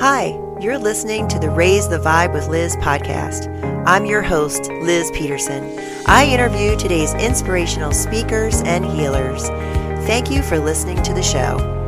Hi, you're listening to the Raise the Vibe with Liz podcast. I'm your host, Liz Peterson. I interview today's inspirational speakers and healers. Thank you for listening to the show.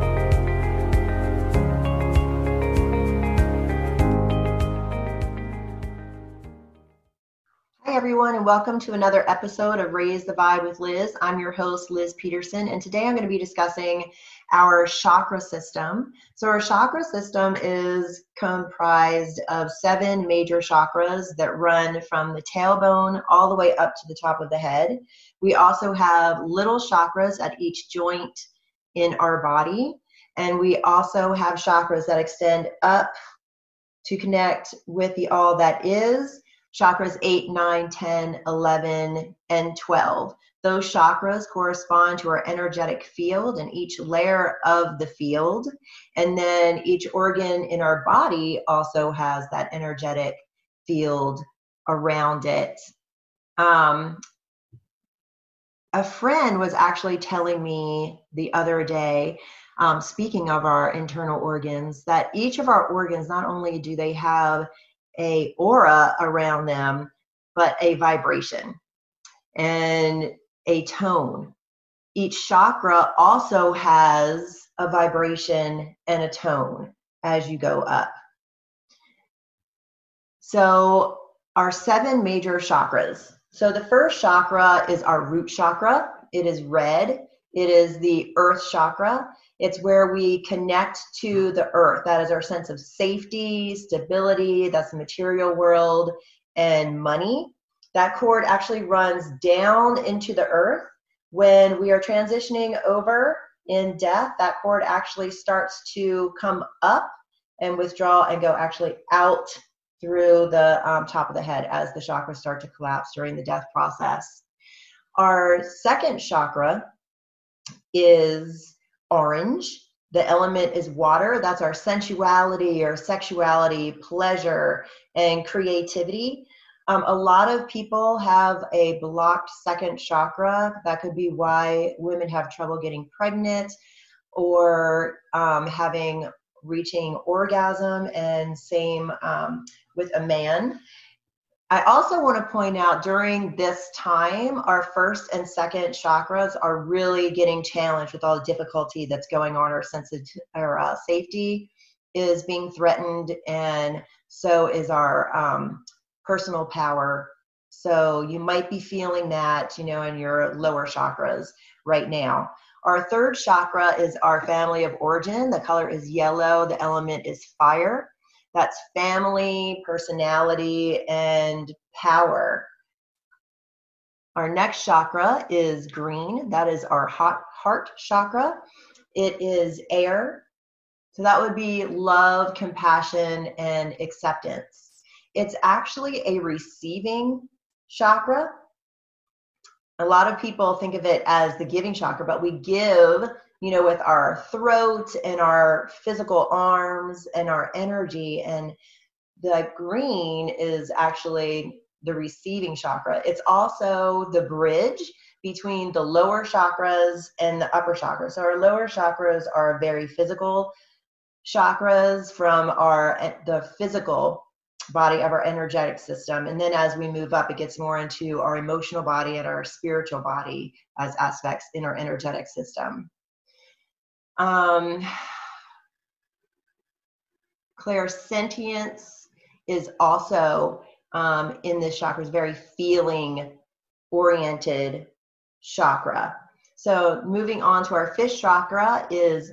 Everyone, and welcome to another episode of Raise the Vibe with Liz. I'm your host, Liz Peterson, and today I'm going to be discussing our chakra system. So, our chakra system is comprised of seven major chakras that run from the tailbone all the way up to the top of the head. We also have little chakras at each joint in our body, and we also have chakras that extend up to connect with the all that is chakras 8, 9, 10, 11, and 12. Those chakras correspond to our energetic field and each layer of the field. And then each organ in our body also has that energetic field around it. Um, a friend was actually telling me the other day, um, speaking of our internal organs, that each of our organs, not only do they have a aura around them, but a vibration. And a tone. Each chakra also has a vibration and a tone as you go up. So, our seven major chakras. So, the first chakra is our root chakra. It is red. It is the earth chakra. It's where we connect to the earth. That is our sense of safety, stability, that's the material world, and money that cord actually runs down into the earth. When we are transitioning over in death, that cord actually starts to come up and withdraw and go actually out through the um, top of the head as the chakras start to collapse during the death process. Our second chakra is orange. The element is water. That's our sensuality or sexuality, pleasure, and creativity. Um, a lot of people have a blocked second chakra. That could be why women have trouble getting pregnant or um, having reaching orgasm, and same um, with a man. I also want to point out during this time, our first and second chakras are really getting challenged with all the difficulty that's going on. Our sense of our uh, safety is being threatened, and so is our um, personal power. So you might be feeling that, you know, in your lower chakras right now. Our third chakra is our family of origin. The color is yellow, the element is fire. That's family, personality, and power. Our next chakra is green. That is our hot heart chakra. It is air. So that would be love, compassion, and acceptance. It's actually a receiving chakra. A lot of people think of it as the giving chakra, but we give, you know, with our throat and our physical arms and our energy. And the green is actually the receiving chakra. It's also the bridge between the lower chakras and the upper chakras. So our lower chakras are very physical chakras from our the physical body of our energetic system. And then as we move up, it gets more into our emotional body and our spiritual body as aspects in our energetic system. Um, clairsentience is also um, in this chakra is very feeling oriented chakra. So moving on to our fifth chakra is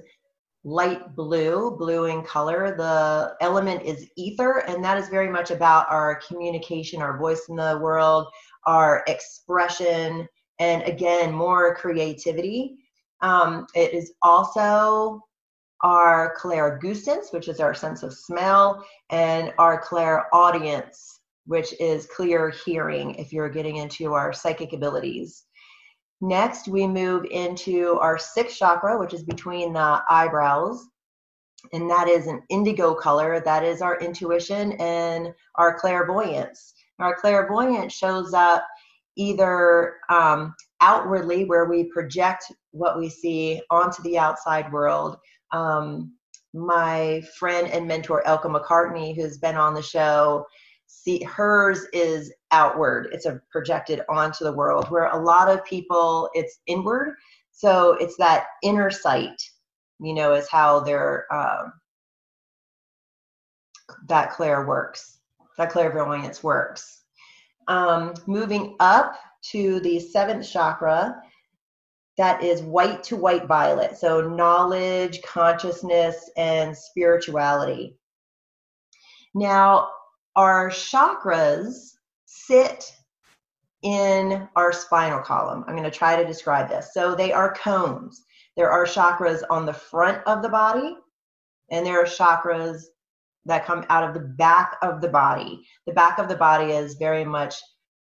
light blue, blue in color. The element is ether, and that is very much about our communication, our voice in the world, our expression, and again, more creativity. Um, it is also our clairgustance, which is our sense of smell, and our clairaudience, which is clear hearing if you're getting into our psychic abilities. Next, we move into our sixth chakra, which is between the eyebrows. And that is an indigo color. That is our intuition and our clairvoyance. Our clairvoyance shows up either um, outwardly, where we project what we see onto the outside world, um, my friend and mentor Elka McCartney, who's been on the show, see hers is outward. It's a projected onto the world. Where a lot of people, it's inward. So it's that inner sight, you know, is how their um, that clair works. That clairvoyance works. Um, moving up to the seventh chakra, that is white to white violet. So knowledge, consciousness, and spirituality. Now, our chakras sit in our spinal column. I'm going to try to describe this. So they are cones. There are chakras on the front of the body, and there are chakras that come out of the back of the body. The back of the body is very much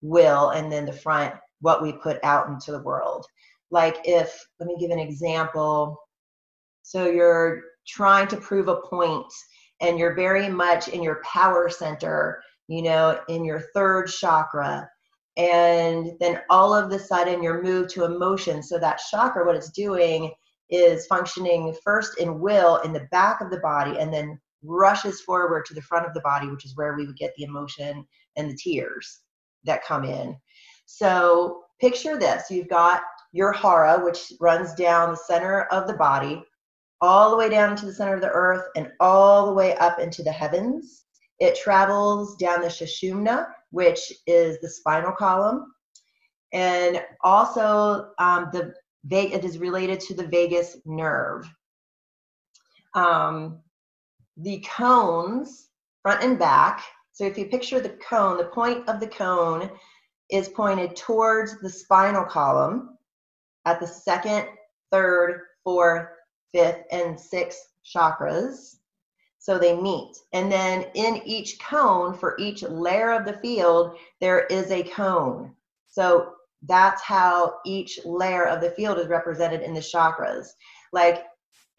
will, and then the front, what we put out into the world. Like if, let me give an example. So you're trying to prove a point and you're very much in your power center, you know, in your third chakra. And then all of the sudden you're moved to emotion. So that chakra, what it's doing is functioning first in will in the back of the body and then rushes forward to the front of the body, which is where we would get the emotion and the tears that come in. So picture this you've got your hara, which runs down the center of the body, all the way down to the center of the earth, and all the way up into the heavens. It travels down the Sushumna, which is the spinal column, and also um, the it is related to the vagus nerve. Um, the cones, front and back. So if you picture the cone, the point of the cone is pointed towards the spinal column at the second, third, fourth, fifth, and sixth chakras. So they meet. And then in each cone, for each layer of the field, there is a cone. So that's how each layer of the field is represented in the chakras. Like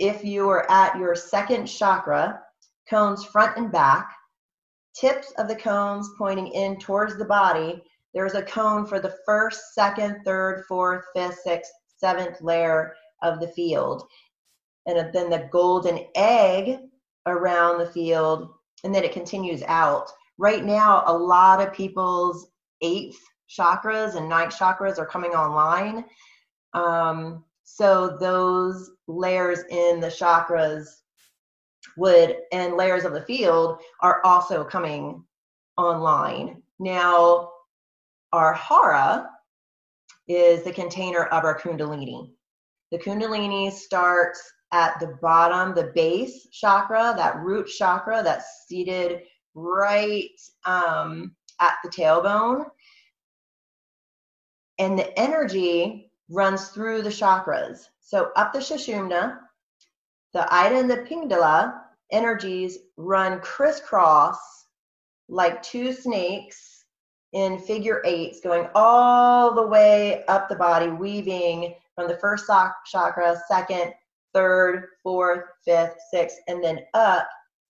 if you are at your second chakra, cones front and back, tips of the cones pointing in towards the body, there's a cone for the first, second, third, fourth, fifth, sixth, seventh layer of the field. And then the golden egg around the field, and then it continues out. Right now, a lot of people's eighth chakras and ninth chakras are coming online. Um, so those layers in the chakras would and layers of the field are also coming online. Now, our hara is the container of our kundalini. The kundalini starts at the bottom, the base chakra, that root chakra that's seated right um, at the tailbone. And the energy runs through the chakras. So up the Sushumna, the Ida and the Pingala energies run crisscross like two snakes in figure eights, going all the way up the body, weaving from the first chakra, second, third, fourth, fifth, sixth, and then up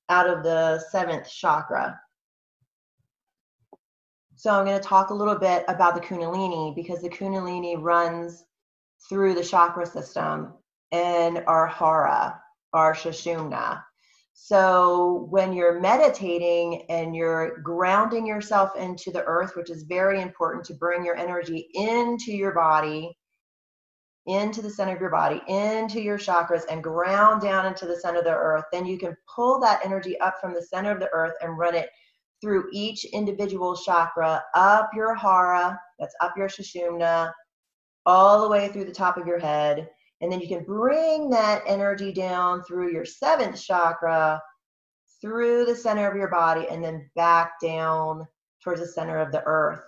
out of the seventh chakra. So I'm going to talk a little bit about the Kundalini because the Kundalini runs through the chakra system and our Hara, our Sushumna. So when you're meditating and you're grounding yourself into the earth, which is very important to bring your energy into your body, into the center of your body, into your chakras, and ground down into the center of the earth, then you can pull that energy up from the center of the earth and run it through each individual chakra, up your hara, that's up your sushumna, all the way through the top of your head, and then you can bring that energy down through your seventh chakra, through the center of your body, and then back down towards the center of the earth.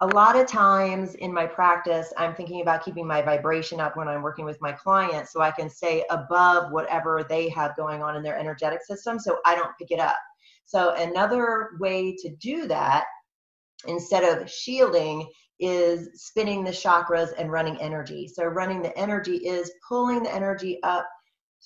A lot of times in my practice, I'm thinking about keeping my vibration up when I'm working with my clients so I can stay above whatever they have going on in their energetic system so I don't pick it up. So, another way to do that instead of shielding is spinning the chakras and running energy. So, running the energy is pulling the energy up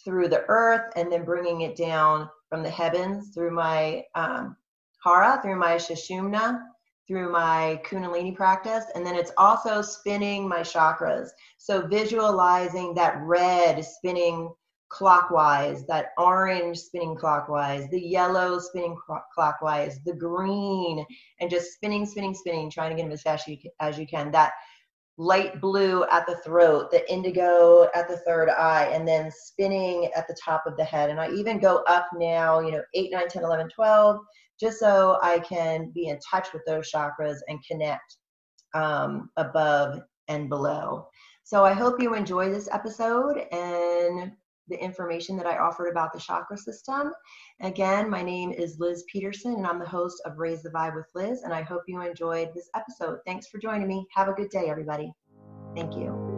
through the earth and then bringing it down from the heavens through my um, hara, through my sushumna, through my kundalini practice. And then it's also spinning my chakras. So, visualizing that red spinning clockwise, that orange spinning clockwise, the yellow spinning clockwise, the green, and just spinning, spinning, spinning, trying to get them as fast as you can. That light blue at the throat, the indigo at the third eye, and then spinning at the top of the head. And I even go up now, you know, 8, 9, 10, 11, 12, just so I can be in touch with those chakras and connect um, above and below. So I hope you enjoy this episode and the information that I offered about the chakra system. Again, my name is Liz Peterson, and I'm the host of Raise the Vibe with Liz. And I hope you enjoyed this episode. Thanks for joining me. Have a good day, everybody. Thank you.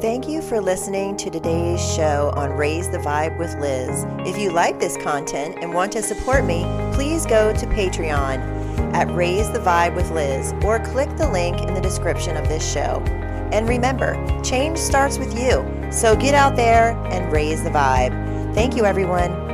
Thank you for listening to today's show on Raise the Vibe with Liz. If you like this content and want to support me, please go to Patreon at Raise the Vibe with Liz or click the link in the description of this show. And remember, change starts with you. So get out there and raise the vibe. Thank you, everyone.